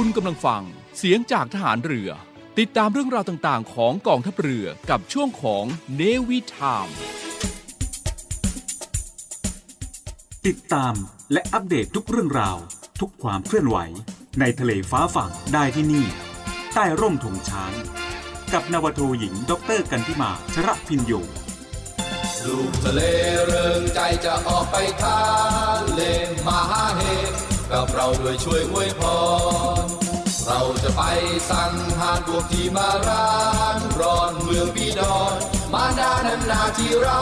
คุณกำลังฟังเสียงจากทหารเรือ ติดตามเรื่องราวต่างๆ ของกองทัพเรือกับช่วงของเนวิทามติดตามและอัปเดตทุกเรื่องราว ทุกความเคลื่อนไหว ในทะเลฟ้าฝั่งได้ที่นี่ ใต้ร่มธงช้าง กับนาวโทหญิงด็อเตอร์กันทิมาชระพินโยลูกทะเลเริงใจจะออกไปทะเลมหาเฮ กับเราด้วยช่วยอวยพร เราจะไปสั่งหาพวกที่มาร้านร้อนเมืองบีดอนมาดานันนาที่เรา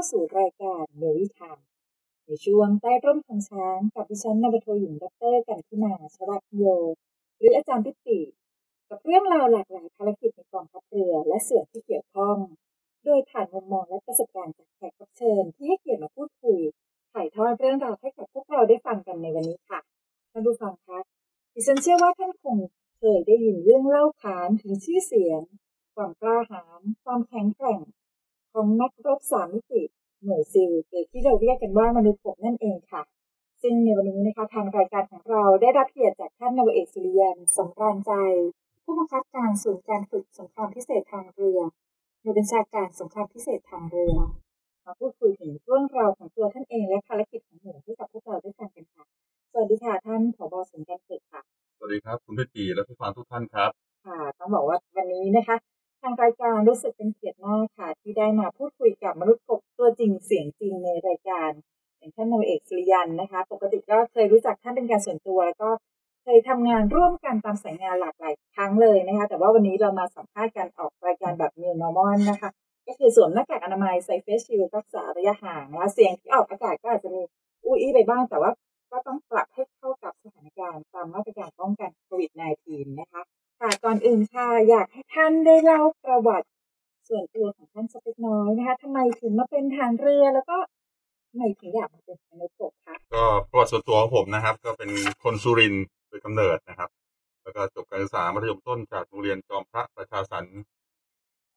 านเข้าสู่รายการเนวิทามในช่วงใต้ร่มของช้างกับดิฉันนาวโทหญิงดรกันทิมาชรัตน์โย หรืออาจารย์ทิติกับเรื่องราวหลากหลายภารกิจในกองทัพเรือและส่วนที่เกี่ยวข้อง โดยผ่านมุมมองและประสบการณ์จากแขกรับเชิญที่ให้เกียรติมาพูดคุย ถ่ายทอดเรื่องราวให้กับพวกเราได้ฟังกันในวันนี้ค่ะท่านผู้ฟังคะดิฉันเชื่อว่าท่านคงเคยได้ยินเรื่องเล่าขานถึงชื่อเสียง ความกล้าหาญความแข็งแกร่ง ของนักรบสามมิติหน่วยซิลหรือที่เราเรียกกันว่ามนุษย์กบนั่นเองค่ะ ซึ่งในวันนี้นะคะทางรายการของเราได้รับเกียรติจากท่านนาวาเอกสุริยันสงกรานต์ใจ ผู้บังคับการศูนย์การฝึกสงครามพิเศษทางเรือหน่วยบัญชาการสงครามพิเศษทางเรือมาพูดคุยถึงเรื่องราวของตัวท่านเองและภารกิจของหน่วยให้กับพวกเราได้ฟังกันค่ะสวัสดีค่ะท่านผบศูนย์การฝึกค่ะสวัสดีครับคุณเพชรจีและผู้ฟังทุกท่านครับค่ะต้องบอกว่าวันนี้นะคะ ทางรายการรู้สึกเป็นเกียรติมากค่ะ ที่ได้มาพูดคุยกับมนุษย์กบตัวจริงเสียงจริงในรายการอย่างท่านนาวาเอกสุริยันนะคะ ปกติก็เคยรู้จักท่านเป็นการส่วนตัวแล้วก็เคยทำงานร่วมกันตามสายงานหลากหลายครั้งเลยนะคะ แต่ว่าวันนี้เรามาสัมภาษณ์กันออกรายการแบบ New Normal นะคะ ก็คือสวมหน้ากากอนามัยใส่เฟสชิลรักษาระยะห่างนะเสียงที่ออกอากาศก็อาจจะมีอุ้ยไปบ้างแต่ว่าก็ต้องปรับให้เข้ากับสถานการณ์ตามมาตรการป้องกันโควิด -19 นะคะ ค่ะก่อนอื่นค่ะ อยากให้ท่านได้เล่าประวัติส่วนตัวของท่านสักเล็กน้อยนะคะทำไมถึงมาเป็นทหารเรือแล้วก็ทำไมถึงอยากมาเป็นมนุษย์กบคะก็ประวัติส่วนตัวของผมนะครับ ก็เป็นคนสุรินทร์โดยกำเนิดนะครับ แล้วก็จบการศึกษามัธยมต้นจากโรงเรียนจอมพระประชาสรร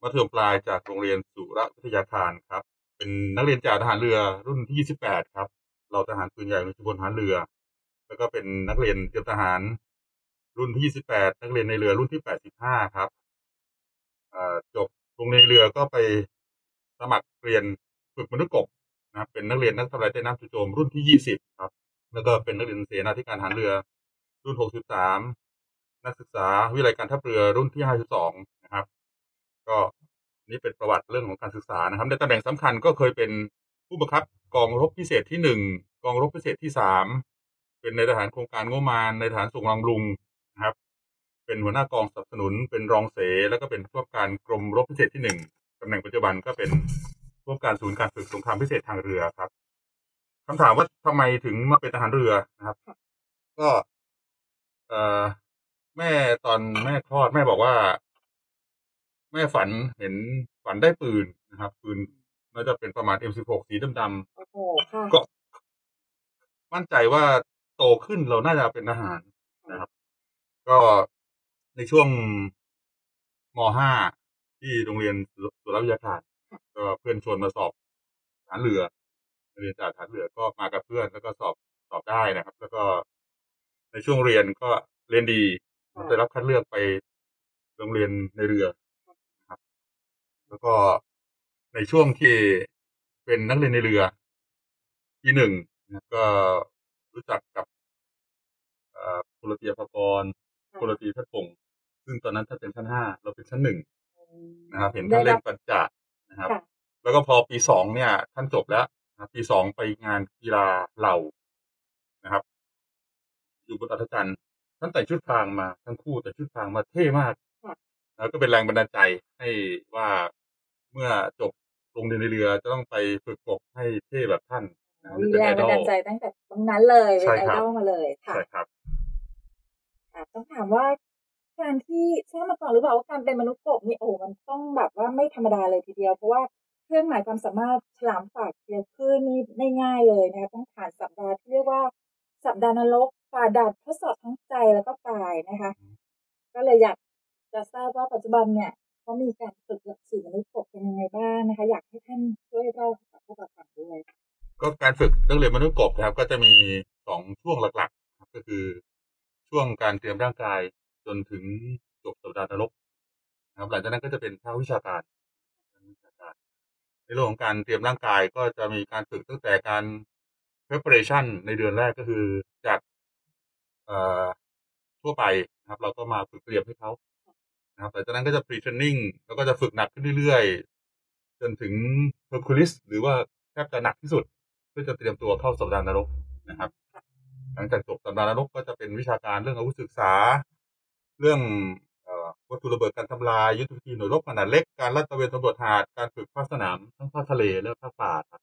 มัธยมปลายจากโรงเรียนสุรวิทยาคารครับ เป็นนักเรียนจากทหารเรือรุ่นที่ 28 ครับ เราทหารปืนใหญ่ในชุมพลทหารเรือ แล้วก็เป็นนักเรียนเตรียมทหาร รุ่นที่ 28 นักเรียนในเรือรุ่นที่ 85 ครับจบโรงเรียนเรือก็ไปสมัครเรียนฝึกมนุษย์กบนะครับเป็นนักเรียนนักทำลายใต้น้ำจู่โจมรุ่นที่ 20 ครับ แล้วก็เป็นนักเรียนเสนาธิการทหารเรือ รุ่น 63 นักศึกษาวิทยาการทัพเรือรุ่นที่ 52 นะครับ ก็นี่เป็นประวัติเรื่องของการศึกษานะครับ ในตำแหน่งสำคัญก็เคยเป็นผู้บังคับกองรบพิเศษที่หนึ่งกองรบพิเศษที่สามเป็นในทหารโครงการงบมารในทหารส่งรังลุง นะครับ เป็นหัวหน้ากองสนับสนุนเป็นรองเส แล้วก็เป็นผู้บังคับการกรมรบพิเศษที่หนึ่งตำแหน่งปัจจุบันก็เป็นผู้บังคับการศูนย์การฝึกสงครามพิเศษทางเรือครับคำถามว่าทำไมถึงมาเป็นทหารเรือนะครับ ก็ เอ่อแม่ตอนแม่คลอดแม่บอกว่า แม่ฝันเห็นฝันได้ปืนนะครับ ปืนน่าจะเป็นประมาณ M16 สีดำโอ้โหค่ะๆก็มั่นใจว่าโตขึ้นเราน่าจะเป็นทหารนะครับ ก็ในช่วงม .5 ที่โรงเรียนสุรวิทยาคารก็เพื่อนชวนมาสอบฐานเรือเรียนจากฐานเรือก็มากับเพื่อนแล้วก็สอบสอบได้นะครับ แล้วก็ในช่วงเรียนก็เรียนดีได้รับคัดเลือกไปโรงเรียนในเรือนะครับ แล้วก็ในช่วงที่เป็นนักเรียนในเรือปีหนึ่งก็รู้จักกับพลตรีอภกร พลตรีทัดพงศ์ซึ่งตอนนั้นท่านเป็นชั้นห้าเราเป็นชั้นหนึ่งนะครับ เห็นท่านเล่นปัญจานะครับค่ะแล้วก็พอปีสองเนี่ย ท่านจบแล้วนะครับปีสองไปงานกีฬาเหล่านะครับ อยู่บนอัธจันทร์ท่านแต่งชุดพรางมาทั้งคู่แต่ชุดพรางมาเท่มากค่ะแล้วก็เป็นแรงบันดาลใจให้ว่าเมื่อจบโรงเรียนในเรือจะต้องไปฝึกกบให้เท่แบบท่านนะครับมีเป็นแรไองดบันอดาลลใจตั้งแต่ตรงนั้นเลยเป็นใช่ไอครับดอลมาเลยค่ะใช่ครับอะ ต้องถามว่าการที่ทราบมาก่อนหรือเปล่าว่าการเป็นมนุษย์กบนี่โอ้มันต้องแบบว่าไม่ธรรมดาเลยทีเดียว เพราะว่าเครื่องหมายความสามารถฉลามฝากเดียวขึ้นนี่ไม่ง่ายเลยนะคะต้องผ่านสัปดาห์ที่เรียกว่าสัปดาห์นรกฝ่าด่านทดสอบทั้งใจแล้วก็กายนะคะ ก็เลยอยากจะทราบว่าปัจจุบันเนี่ยเขามีการฝึกหลักสูตรมนุษย์กบเป็นยังไงบ้างนะคะ อยากให้ท่านช่วยเล่ากับพวกเราฟังด้วยก็การฝึกนักเรียนมนุษย์กบนะครับ ก็จะมีสองช่วงหลักๆ ก็คือ ช่วงการเตรียมร่างกายจนถึงจบสัปดาห์นรกนะครับหลังจากนั้นก็จะเป็นภาควิชาการวิชาการ ในเรื่องของการเตรียมร่างกายก็จะมีการฝึกตั้งแต่การ preparation ในเดือนแรกก็คือจากเอ่อทั่วไปนะครับ เราก็มาฝึกเตรียมให้เขานะครับหลังจากนั้นก็จะ pre training แล้วก็จะฝึกหนักขึ้นเรื่อยๆ จนถึง Hercules หรือว่าแทบจะหนักที่สุด เพื่อจะเตรียมตัวเข้าสัปดาห์นรกนะครับ หลังจากจบสัปดาห์นรกก็จะเป็นวิชาการเรื่องอาวุธศึกษา เรื่องเอ่อวัตถุระเบิดการทำลายยุทธวิธีหน่วยรบขนาดเล็กการลาดตระเวนสำรวจหาดการฝึกภาคสนามทั้งภาคทะเลและภาคป่าครับ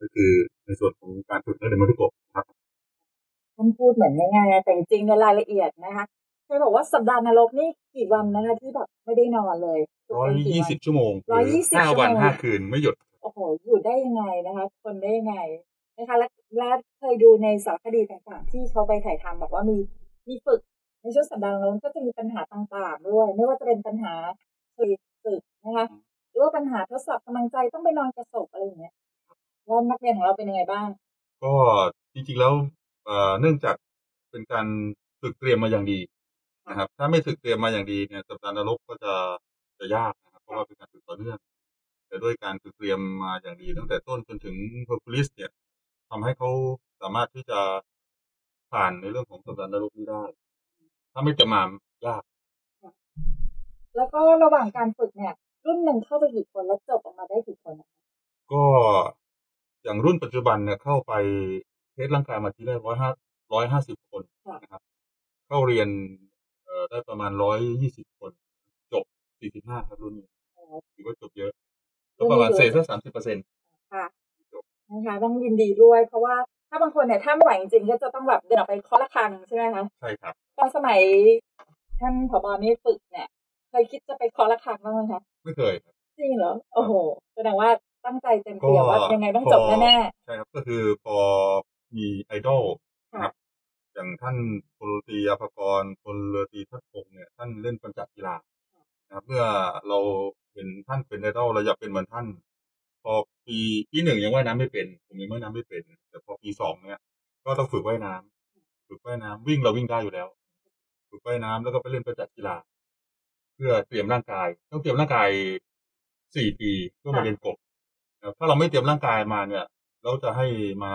ก็คือในส่วนของการฝึกนักเรียนมนุษย์กบครับท่านพูดเหมือนง่ายๆแต่จริงๆในรายละเอียดนะคะเคยบอกว่าสัปดาห์นรกนี่กี่วันนะคะที่แบบไม่ได้นอนเลยร้อยยี่สิบชั่วโมงร้อยยี่สิบห้าชั่วโมงวันห้าคืนไม่หยุด โอ้โห อยู่ได้ยังไงนะคะทนได้ยังไง นะคะและและเคยดูในสารคดีต่างๆ ที่เขาไปถ่ายทำบอกว่ามีมีฝึกในช่วงสัปดาห์นรกก็จะมีปัญหาต่างๆด้วย ไม่ว่าจะเป็นปัญหาศึกศึกนะคะหรือว่าปัญหาทดสอบกำลังใจต้องไปนอนกระสบอะไรอย่างเงี้ยแล้วนักเรียนของเราเป็นยังไงบ้าง ก็จริงๆแล้วเอ่อเนื่องจากเป็นการฝึกเตรียมมาอย่างดีนะครับ ถ้าไม่ฝึกเตรียมมาอย่างดีเนี่ยสัปดาห์นรกก็จะจะยากนะครับเพราะว่าเป็นการฝึกต่อเนื่องแต่ด้วยการฝึกเตรียมมาอย่างดี ตั้งแต่ต้นจนถึง Hercules เนี่ย ทำให้เขาสามารถที่จะผ่านในเรื่องของสัปดาห์นรกนี้ได้ ถ้าไม่เตรียมมายาก แล้วก็ระหว่างการฝึกเนี่ย รุ่นหนึ่งเข้าไปกี่คนแล้วจบออกมาได้กี่คนนะคะก็อย่างรุ่นปัจจุบันเนี่ยเข้าไปเทสร่างกายมาทีแรกร้อยห้าร้อยห้าสิบคนนะครับ เข้าเรียนเอ่อได้ประมาณร้อยยี่สิบคน จบสี่สิบห้าครับรุ่นนี้ถือว่าจบเยอะก็ประมาณเศษสักสามสิบเปอร์เซ็นต์ค่ะ นะคะต้องยินดีด้วย เพราะว่าถ้าบางคนเนี่ยถ้าไม่ไหวจริงๆก็จะต้องแบบเดินออกไปเคาะระฆังใช่ไหมคะใช่ครับตอนสมัยท่านผบนี่ฝึกเนี่ยเคเคยคิดจะไปเคอระฆังบ้างไหมคะไม่เคยครับจริงเหรอโอ้โหแสดงว่าตั้งใจเต็มก็เปี่ยมว่ายังไงต้องจบพอแน่ใช่ครับก็คือพอมีไอดอลค่ะนะครับอย่างท่านพลตรีอภกรพลเรือตรีทัศพงศ์เนี่ยท่านเล่นปัญจกีฬานะครับเมื่อเราเห็นท่านเป็นไอดอลเราอยากเป็นเหมือนท่าน พอปีปีหนึ่งยังว่ายน้ำไม่เป็นผมยังว่ายน้ำไม่เป็น แต่พอปีสองเนี่ย ก็ต้องฝึกว่ายน้ำฝึกว่ายน้ำวิ่งเราวิ่งได้อยู่แล้ว ฝึกว่ายน้ำแล้วก็ไปเล่นประจักษ์กีฬา เพื่อเตรียมร่างกาย ต้องเตรียมร่างกายสี่ปีเพื่อมาเรียนกบนะครับถ้าเราไม่เตรียมร่างกายมาเนี่ย เราจะให้มา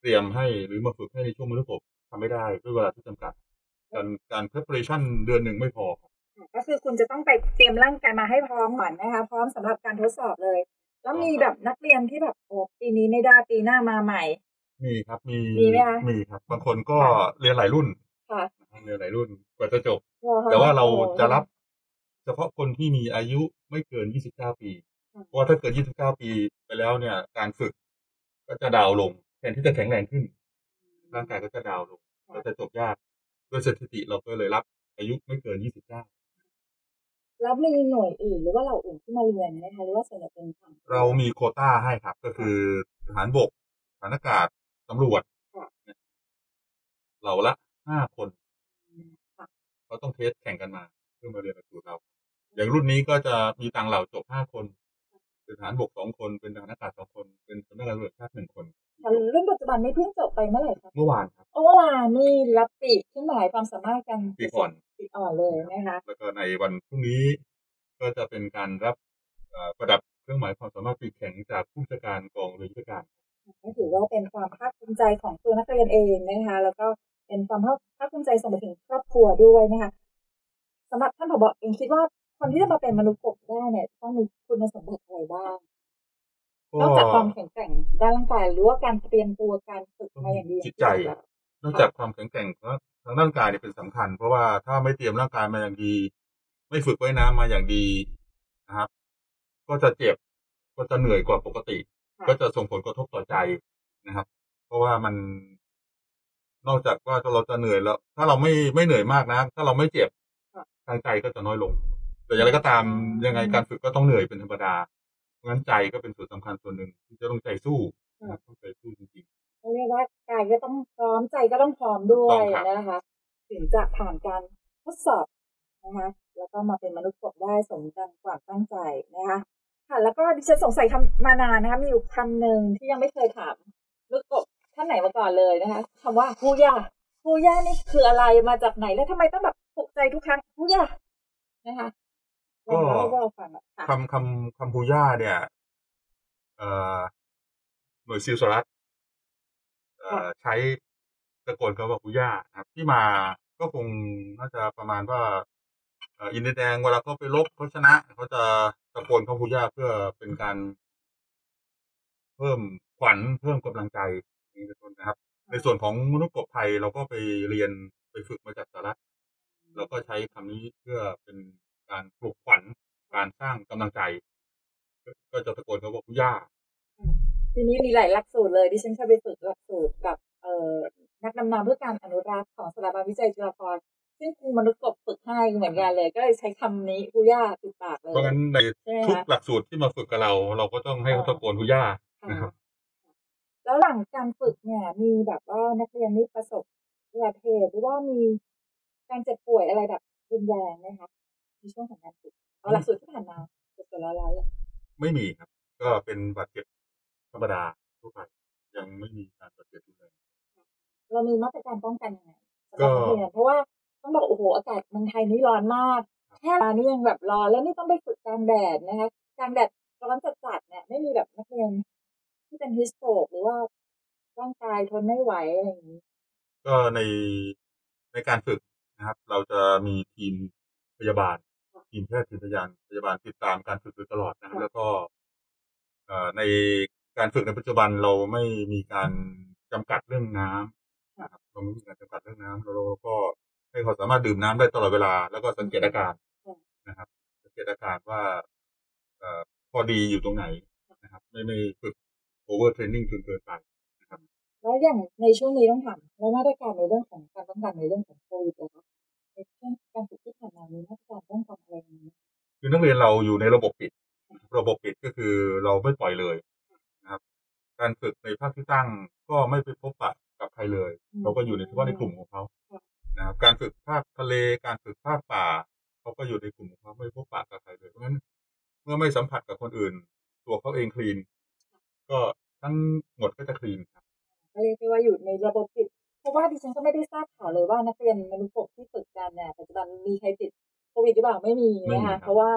เตรียมให้หรือมาฝึกให้ในช่วงมฤกบทำไม่ได้ด้วยเวลาที่จำกัด การการ preparation เดือนหนึ่งไม่พอครับๆ ก็คือคุณจะต้องไปเตรียมร่างกายมาให้พร้อมก่อนนะคะ พร้อมสำหรับการทดสอบเลย แล้วมีแบบนักเรียนที่แบบโอ้ปีนี้ไม่ได้ปีหน้ามาใหม่ มีครับมีมีไหมคะมีครับ บางคนก็ค่ะเรียนหลายรุ่นค่ะเรียนหลายรุ่นกว่าจะจบหรอคะแต่ว่าเราโอ้โหจะรับ เฉพาะคนที่มีอายุไม่เกิน 29 ปีค่ะเพราะว่าถ้าเกิด29 ปีไปแล้วเนี่ย การฝึกก็จะดาวน์ลงแทนที่จะแข็งแรงขึ้น ร่างกายก็จะดาวน์ลงก็จะจบยากด้วยสถิติเราก็เลยรับอายุไม่เกิน 29 แล้วมีหน่วยอื่นหรือว่าเราอื่นที่มาเรียนไหมคะหรือว่าส่วนใหญ่เป็นฝั่งเรามีโควต้าให้ครับ ก็คือทหารบกทหารอากาศตำรวจค่ะเหล่าละห้าคนค่ะเขาต้องเทสแข่งกันมาเพื่อมาเรียนหลักสูตรเรา อย่างรุ่นนี้ก็จะมีต่างเหล่าจบห้าคนเป็นทหารบกสองคนเป็นทหารอากาศสองคนเป็นสำนักงานตำรวจชาติหนึ่งคนแต่รุ่นปัจจุบันนี้เพิ่งจบไปเมื่อไหร่คะเมื่อวานครับโอ้เมื่อวานนี่รับปีกขึ้นหมายความสามารถกันปีก่อน ปีอ่อนเลยนะคะแล้วก็ในวันพรุ่งนี้ก็จะเป็นการรับเอ่อประดับเครื่องหมายความสามารถปีกแข็งจากผู้จัดการกองเรือยุทธการก็ถือว่าเป็นความภาคภูมิใจของตัวนักเรียนเองนะคะแล้วก็เป็นความภาคภูมิใจส่งไปถึงครอบครัวด้วยนะคะสำหรับท่านผบเองคิดว่าคนที่จะมาเป็นมนุษย์กบได้เนี่ยต้องมีคุณสมบัติอะไรบ้างนอกจากความแข็งแกร่งด้านร่างกายหรือว่าการเตรียมตัวการฝึกมาอย่างดีจิตใจนอกจากความแข็งแกร่ง ทางร่างกายเนี่ยเป็นสำคัญ เพราะว่าถ้าไม่เตรียมร่างกายมาอย่างดี ไม่ฝึกว่ายน้ำมาอย่างดีนะครับ ก็จะเจ็บก็จะเหนื่อยกว่าปกติค่ะก็จะส่งผลกระทบต่อใจนะครับ เพราะว่ามันนอกจากว่าเราจะเหนื่อยแล้ว ถ้าเราไม่ไม่เหนื่อยมากนะถ้าเราไม่เจ็บค่ะทางใจก็จะน้อยลง แต่อย่างไรก็ตามยังไงการฝึกก็ต้องเหนื่อยเป็นธรรมดาเพราะงั้นใจก็เป็นส่วนสำคัญส่วนหนึ่งที่จะต้องใจสู้นะครับต้องใจสู้จริง เขาเรียกว่ากายก็ต้องพร้อมใจก็ต้องพร้อมด้วถูยกต้องครับนะคะ ถึงจะผ่านการทดสอบนะคะแล้วก็มาเป็นมนุษย์กบได้สมดังความตั้งใจนะคะค่ะแล้วก็ดิฉันสงสัยคำมานานนะคะมีอยู่คำหนึ่งที่ยังไม่เคยถามมนุษย์กบท่านไหนมาก่อนเลยนะคะคำว่าฮูย่าฮูย่านี่คืออะไรมาจากไหนแล้วทำไมต้องแบบปลุกใจทุกครั้งฮูย่านะคะลองเล่าให้พวกเราฟังหน่อยค่ะคำคำคำพูย่าเนี่ยเอ่อหน่วยซิลสหรัฐเอ่อ ใช้ตะโกนคำว่าพูย่าครับ ที่มาก็คงน่าจะประมาณว่าอินเดียแดงเวลาเขาไปรบเขาชนะเขาจะตะโกนคำพูย่าเพื่อเป็นการ เพิ่มขวัญเพิ่มกำลังใจนี้เป็นต้นนะครับ ในส่วนของมนุษย์กบไทยเราก็ไปเรียนไปฝึกมาจากสหรัฐเราก็ใช้คำนี้เพื่อเป็นการปลุกขวัญการสร้างกำลังใจ ก็จะตะโกนคำว่าคุย่า ทีนี้มีหลายหลักสูตรเลยดิฉันเคยไปฝึกหลักสูตรกับเอ่อนักดำน้ำเพื่อการอนุรักษ์ของสถาบันวิจัยจุฬาภรณ์ซึ่งครูมนุษย์กบฝึกให้เหมือนกันเลย ก็เลยใช้คำนี้กูย่าติดปากเลย เพราะงั้นในใช่ไหมคะทุกหลักสูตรที่มาฝึกกับเรา เราก็ต้องให้เขาตะโกนคุณย่าค่ะนะครับ แล้วหลังการฝึกเนี่ย มีแบบว่านักเรียนนี่ประสบอุบัติเหตุหรือว่ามีการเจ็บป่วยอะไรแบบรุนแรงไหมคะในช่วงของการฝึกเอาหลักสูตรที่ผ่านมาเจ็บตัวร้อยๆเลยไม่มีครับ ก็เป็นบาดเจ็บ ธรรมดาทั่วไปยังไม่มีการบาดเจ็บรุนแรงเรามีมาตรการป้องกันยังไงสำหก็รับนักเรียนเพราะว่าต้องบอกโอ้โหอากาศเมืองไทยนี่ร้อนมากแค่ร้านนี้ยังแบบร้อนแล้วนี่ต้องไปฝึกกลางแดดนะคะกลางแดดร้อนจัดๆเนี่ยไม่มีแบบนักเรียนที่เป็นฮิสโตรกหรือว่าร่างกายทนไม่ไหวอะไรอย่างนี้ ก็ในในการฝึกนะครับ เราจะมีทีมพยาบาล ทีมแพทย์ทีมพยาบาลพยาบาลติดตามการฝึกโดยตลอดนะครับค่ะแล้วก็เอ่อใน การฝึกในปัจจุบันเราไม่มีการจำกัดเรื่องน้ำนะครับเราไม่มีการจำกัดเรื่องน้ำเราก็ให้เขาสามารถดื่มน้ำได้ตลอดเวลา แล้วก็สังเกตอาการนะครับ สังเกตอาการว่าเอ่อพอดีอยู่ตรงไหนนะครับ ไม่ไม่ฝึก overtraining จนเกินไปแล้วอย่างในช่วงนี้ต้องถามแล้วมาตรการในเรื่องของการป้องกันในเรื่องของโควิดนะคะในช่วงการฝึกที่ผ่านมามีมาตรการป้องกันอะไรไหมคือนักเรียนเราอยู่ในระบบปิด ระบบปิดก็คือเราไม่ปล่อยเลยนะครับ การฝึกในภาคที่ตั้งก็ไม่ไปพบปะกับใครเลย เราก็อยู่ในเฉพาะในกลุ่มของเขานะครับการฝึกภาคทะเลการฝึกภาคป่าเขาก็อยู่ในกลุ่มของเขาไม่พบปะกับใครเลยเพราะฉะนั้นเมื่อไม่สัมผัสกับคนอื่น ตัวเขาเองคลีน ก็ทั้งหมดก็จะคลีนครับก็เรียกได้ว่าอยู่ในระบบปิดเพราะว่าดิฉันก็ไม่ได้ทราบข่าวเลยว่านักเรียนมนุษย์กบที่ฝึกกันเนี่ยปัจจุบันมีใครติดโควิดหรือเปล่าไม่มีนะคะเพราะว่า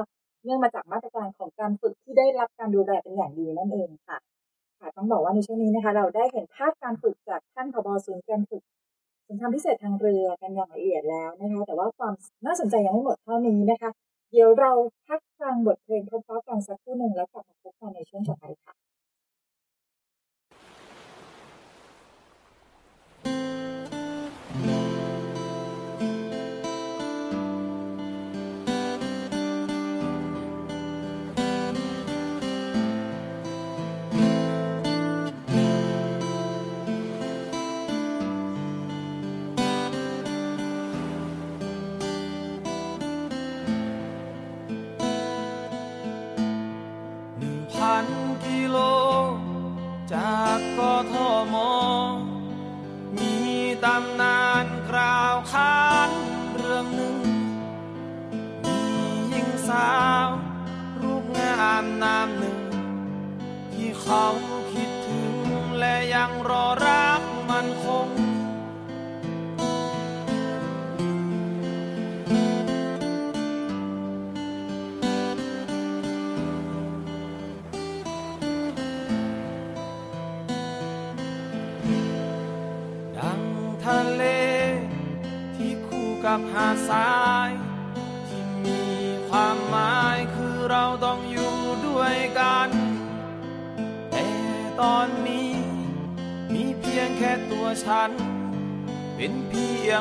เนื่องมาจากมาตรการของการฝึกที่ได้รับการดูแลเป็นอย่างดีนั่นเองค่ะ ค่ะต้องบอกว่าในช่วงนี้นะคะ เราได้เห็นภาพการฝึกจากท่านผบศูนย์การฝึกศูนย์ทำพิเศษทางเรือกันอย่างละเอียดแล้วนะคะ แต่ว่าความน่าสนใจยังไม่หมดเท่านี้นะคะ เดี๋ยวเราพักฟังบทเพลงเพราะๆกันสักครู่หนึ่งแล้วกลับมาพบกันในช่วงต่อไปค่ะ ทมมีตำนานกล่าวขานเรื่องหนึ่ง มีหญิงสาว รูปงามนามหนึ่ง ที่เขา เพี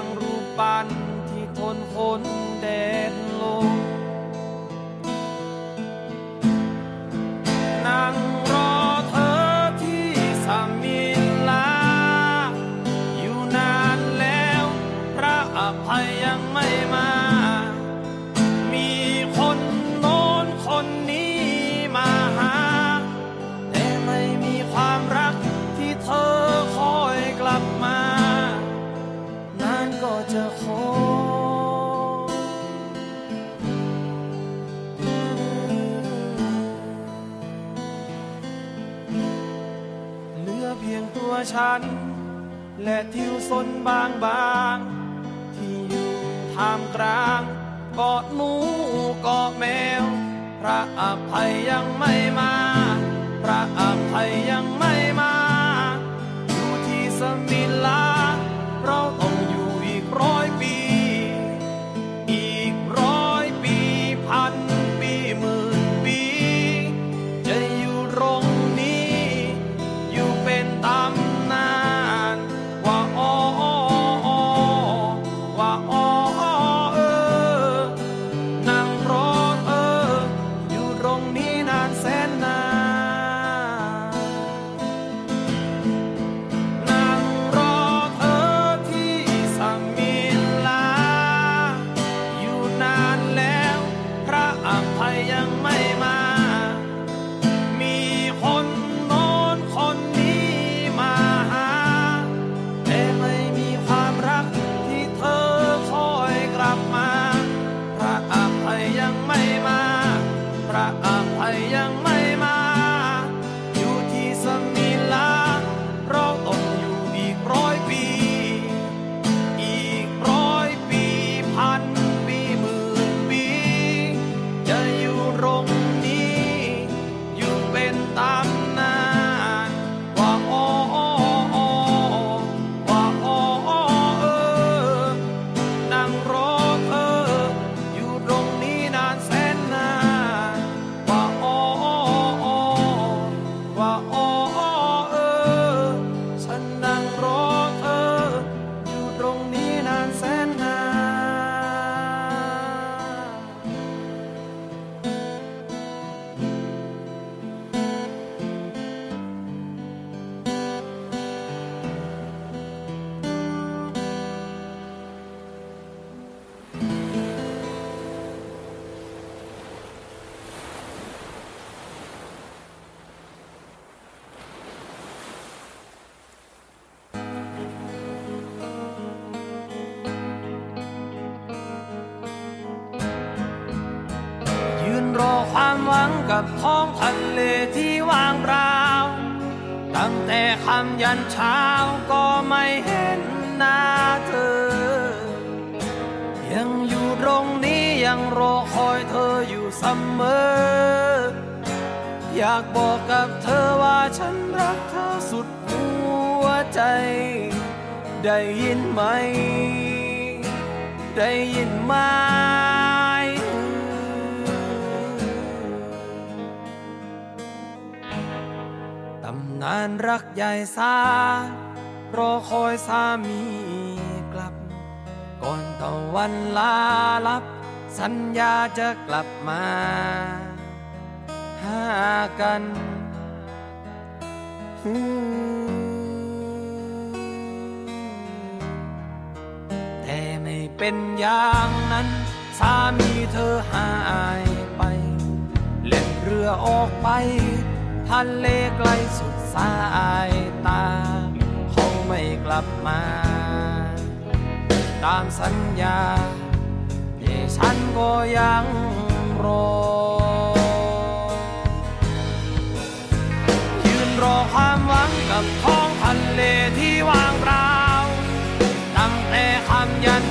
หวังกับท้องทะเลที่ว่างเปล่า ตั้งแต่คำยันเช้าก็ไม่เห็นหน้าเธอ ยังอยู่ตรงนี้ยังรอคอยเธออยู่เสมอ อยากบอกกับเธอว่าฉันรักเธอสุดหัวใจ ได้ยินไหม ได้ยินไหม ตำนานรักใหญ่สารอคอยสามีกลับ ก่อนตะวันลาลับ สัญญาจะกลับมา หากันแต่ไม่เป็นอย่างนั้น สามีเธอหายไป เล่นเรือออกไปทะเลไกลสุด สายตาเขาไม่กลับมา ตามสัญญาที่ฉันก็ยังรอ ยืนรอความหวังกับท้องทะเลที่ว่างเปล่าตั้งแต่คำยัน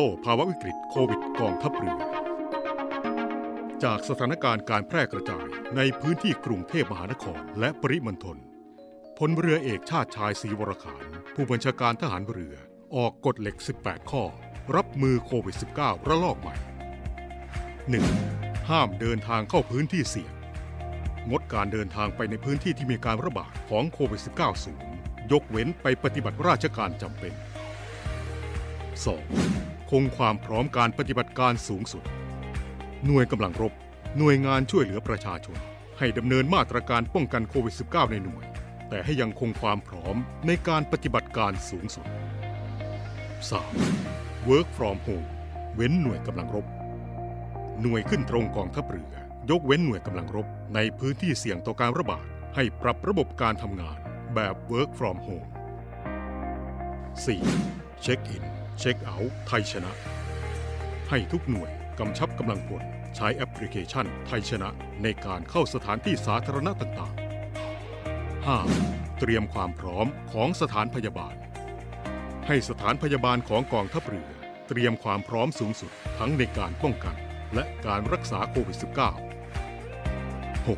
โต้ภาวะวิกฤตโควิดกองทัพเรือ จากสถานการณ์การแพร่กระจายในพื้นที่กรุงเทพมหานครและปริมณฑลพลเรือเอกชาติชายศรีวรขานผู้บัญชาการทหารเรือออกกฎเหล็ก 18 ข้อ รับมือโควิด -19 ระลอกใหม่ 1. ห้ามเดินทางเข้าพื้นที่เสี่ยง งดการเดินทางไปในพื้นที่ที่มีการระบาดของโควิด -19 สูง ยกเว้นไปปฏิบัติราชการจำเป็น 2. คงความพร้อมการปฏิบัติการสูงสุด หน่วยกำลังรบ หน่วยงานช่วยเหลือประชาชน ให้ดำเนินมาตรการป้องกันโควิด -19 ในหน่วย แต่ให้ยังคงความพร้อมในการปฏิบัติการสูงสุด 3. Work from home เว้นหน่วยกำลังรบ หน่วยขึ้นตรงกองทัพเรือ ยกเว้นหน่วยกำลังรบ ในพื้นที่เสี่ยงต่อการระบาด ให้ปรับระบบการทำงานแบบ Work from home 4. เช็คอิน เช็คเอาท์ไทยชนะ ให้ทุกหน่วยกำชับกำลังพลใช้แอปพลิเคชันไทยชนะในการเข้าสถานที่สาธารณะต่างๆ 5. เตรียมความพร้อมของสถานพยาบาล ให้สถานพยาบาลของกองทัพเรือ เตรียมความพร้อมสูงสุดทั้งในการป้องกัน และการรักษาโควิด -19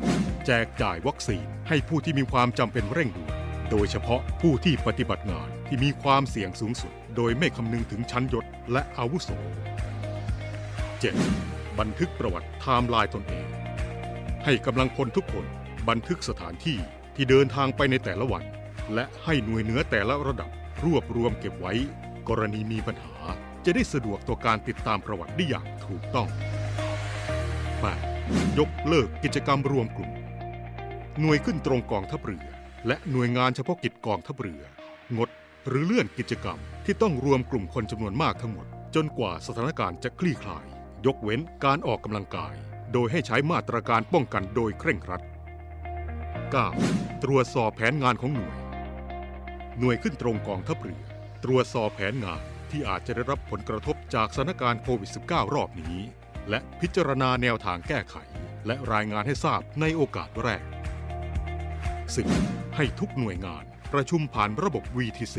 6. แจกจ่ายวัคซีนให้ผู้ที่มีความจำเป็นเร่งด่วนโดยเฉพาะผู้ที่ปฏิบัติงานที่มีความเสี่ยงสูงสุด โดยไม่คำนึงถึงชั้นยศและอาวุโส 7. บันทึกประวัติไทม์ไลน์ตนเอง ให้กำลังพลทุกคนบันทึกสถานที่ที่เดินทางไปในแต่ละวัน และให้หน่วยเหนือแต่ละระดับรวบรวมเก็บไว้ กรณีมีปัญหาจะได้สะดวกต่อการติดตามประวัติได้อย่างถูกต้อง 8. ยกเลิกกิจกรรมรวมกลุ่ม หน่วยขึ้นตรงกองทัพเรือ และหน่วยงานเฉพาะกิจกองทัพเรืองด หรือเลื่อนกิจกรรมที่ต้องรวมกลุ่มคนจำนวนมากทั้งหมด จนกว่าสถานการณ์จะคลี่คลาย ยกเว้นการออกกำลังกาย โดยให้ใช้มาตรการป้องกันโดยเคร่งครัด 9. ตรวจสอบแผนงานของหน่วย หน่วยขึ้นตรงกองทัพเรือ ตรวจสอบแผนงานที่อาจจะได้รับผลกระทบจากสถานการณ์โควิด -19 รอบนี้ และพิจารณาแนวทางแก้ไข และรายงานให้ทราบในโอกาสแรก 10. ให้ทุกหน่วยงาน ประชุมผ่านระบบ VTC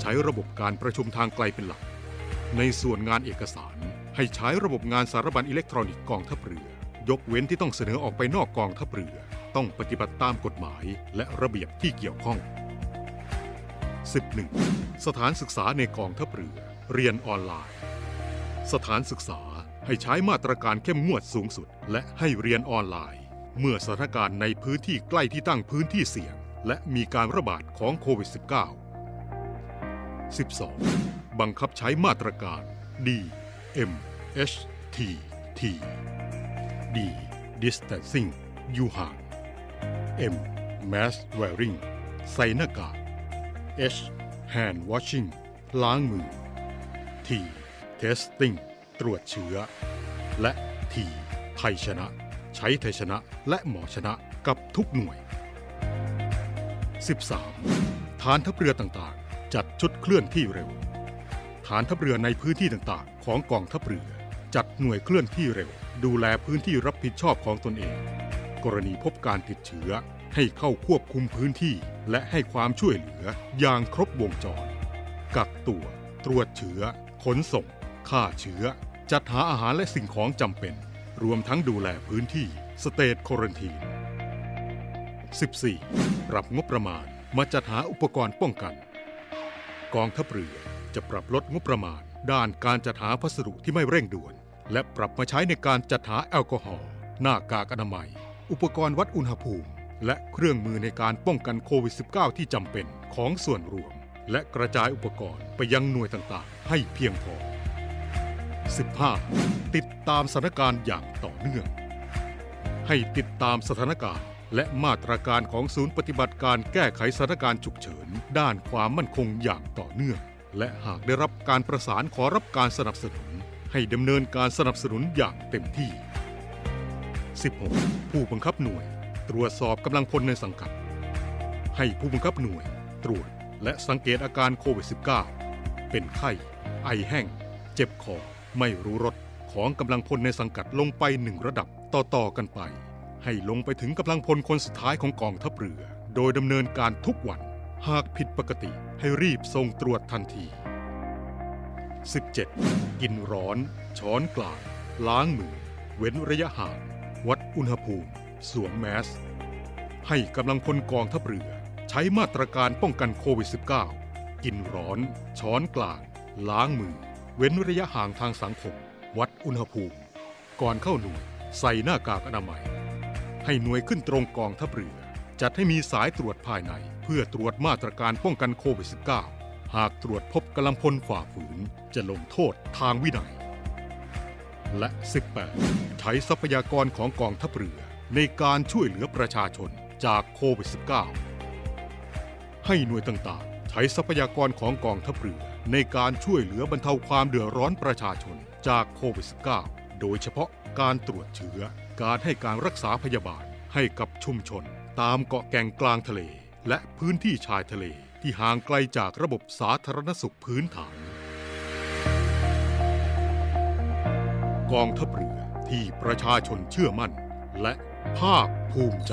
ใช้ระบบการประชุมทางไกลเป็นหลัก ในส่วนงานเอกสารให้ใช้ระบบงานสารบัญอิเล็กทรอนิกส์กองทัพเรือ ยกเว้นที่ต้องเสนอออกไปนอกกองทัพเรือ ต้องปฏิบัติตามกฎหมายและระเบียบที่เกี่ยวข้อง 11. สถานศึกษาในกองทัพเรือ เรียนออนไลน์ สถานศึกษาให้ใช้มาตรการเข้มงวดสูงสุด และให้เรียนออนไลน์ เมื่อสถานการณ์ในพื้นที่ใกล้ที่ตั้งพื้นที่เสี่ยง และมีการระบาดของโควิด -19 12. บังคับใช้มาตรการ D M H T T D distancing อยู่ห่าง M mask wearing ใส่หน้ากาก H hand washing ล้างมือ T testing ตรวจเชื้อ และ T ไทยชนะ ใช้ไทยชนะและหมอชนะกับทุกหน่วย 13. ฐานทัพเรือต่างๆ จัดชุดเคลื่อนที่เร็ว ฐานทัพเรือในพื้นที่ต่างๆ ของกองทัพเรือ จัดหน่วยเคลื่อนที่เร็ว ดูแลพื้นที่รับผิดชอบของตนเอง กรณีพบการติดเชื้อให้เข้าควบคุมพื้นที่ และให้ความช่วยเหลืออย่างครบวงจร กักตัว ตรวจเชื้อ ขนส่ง ฆ่าเชื้อ จัดหาอาหารและสิ่งของจำเป็น รวมทั้งดูแลพื้นที่สเตทโครันทีน 14. ปรับงบประมาณมาจัดหาอุปกรณ์ป้องกัน กองทัพเรือจะปรับลดงบประมาณ ด้านการจัดหาพัสดุที่ไม่เร่งด่วน และปรับมาใช้ในการจัดหาแอลกอฮอล์หน้ากากอนามัย อุปกรณ์วัดอุณหภูมิ และเครื่องมือในการป้องกันโควิด -19 ที่จำเป็นของส่วนรวม และกระจายอุปกรณ์ไปยังหน่วยต่างๆ ให้เพียงพอ 15. ติดตามสถานการณ์อย่างต่อเนื่อง ให้ติดตามสถานการณ์ และมาตรการของศูนย์ปฏิบัติการแก้ไขสถานการณ์ฉุกเฉิน ด้านความมั่นคงอย่างต่อเนื่อง และหากได้รับการประสานขอรับการสนับสนุน ให้ดำเนินการสนับสนุนอย่างเต็มที่ 16. ผู้บังคับหน่วย ตรวจสอบกำลังพลในสังกัด ให้ผู้บังคับหน่วย ตรวจและสังเกตอาการโควิด -19 เป็นไข้ ไอแห้ง เจ็บคอ ไม่รู้รสของกำลังพลในสังกัดลงไปหนึ่งระดับต่อๆกันไป ให้ลงไปถึงกำลังพลคนสุดท้ายของกองทัพเรือ โดยดำเนินการทุกวัน หากผิดปกติให้รีบส่งตรวจทันที 17. กินร้อน ช้อนกลางล้างมือ เว้นระยะห่าง วัดอุณหภูมิ สวมแมส ให้กำลังพลกองทัพเรือ ใช้มาตรการป้องกันโควิด -19 กินร้อน ช้อนกลาง ล้างมือ เว้นระยะห่างทางสังคม วัดอุณหภูมิ ก่อนเข้าหน่วยใส่หน้ากากอนามัย ให้หน่วยขึ้นตรงกองทัพเรือ จัดให้มีสายตรวจภายใน เพื่อตรวจมาตรการป้องกันโควิด -19 หากตรวจพบกำลังพลฝ่าฝืน จะลงโทษทางวินัย และ 18 ใช้ทรัพยากรของกองทัพเรือ ในการช่วยเหลือประชาชนจากโควิด -19 ให้หน่วยต่างๆ ใช้ทรัพยากรของกองทัพเรือ ในการช่วยเหลือบรรเทาความเดือดร้อนประชาชนจากโควิด -19 โดยเฉพาะการตรวจเชื้อ การให้การรักษาพยาบาลให้กับชุมชน ตามเกาะแก่งกลางทะเล และพื้นที่ชายทะเลที่ห่างไกลจากระบบสาธารณสุขพื้นฐาน กองทัพเรือที่ประชาชนเชื่อมั่น และภาคภูมิใจ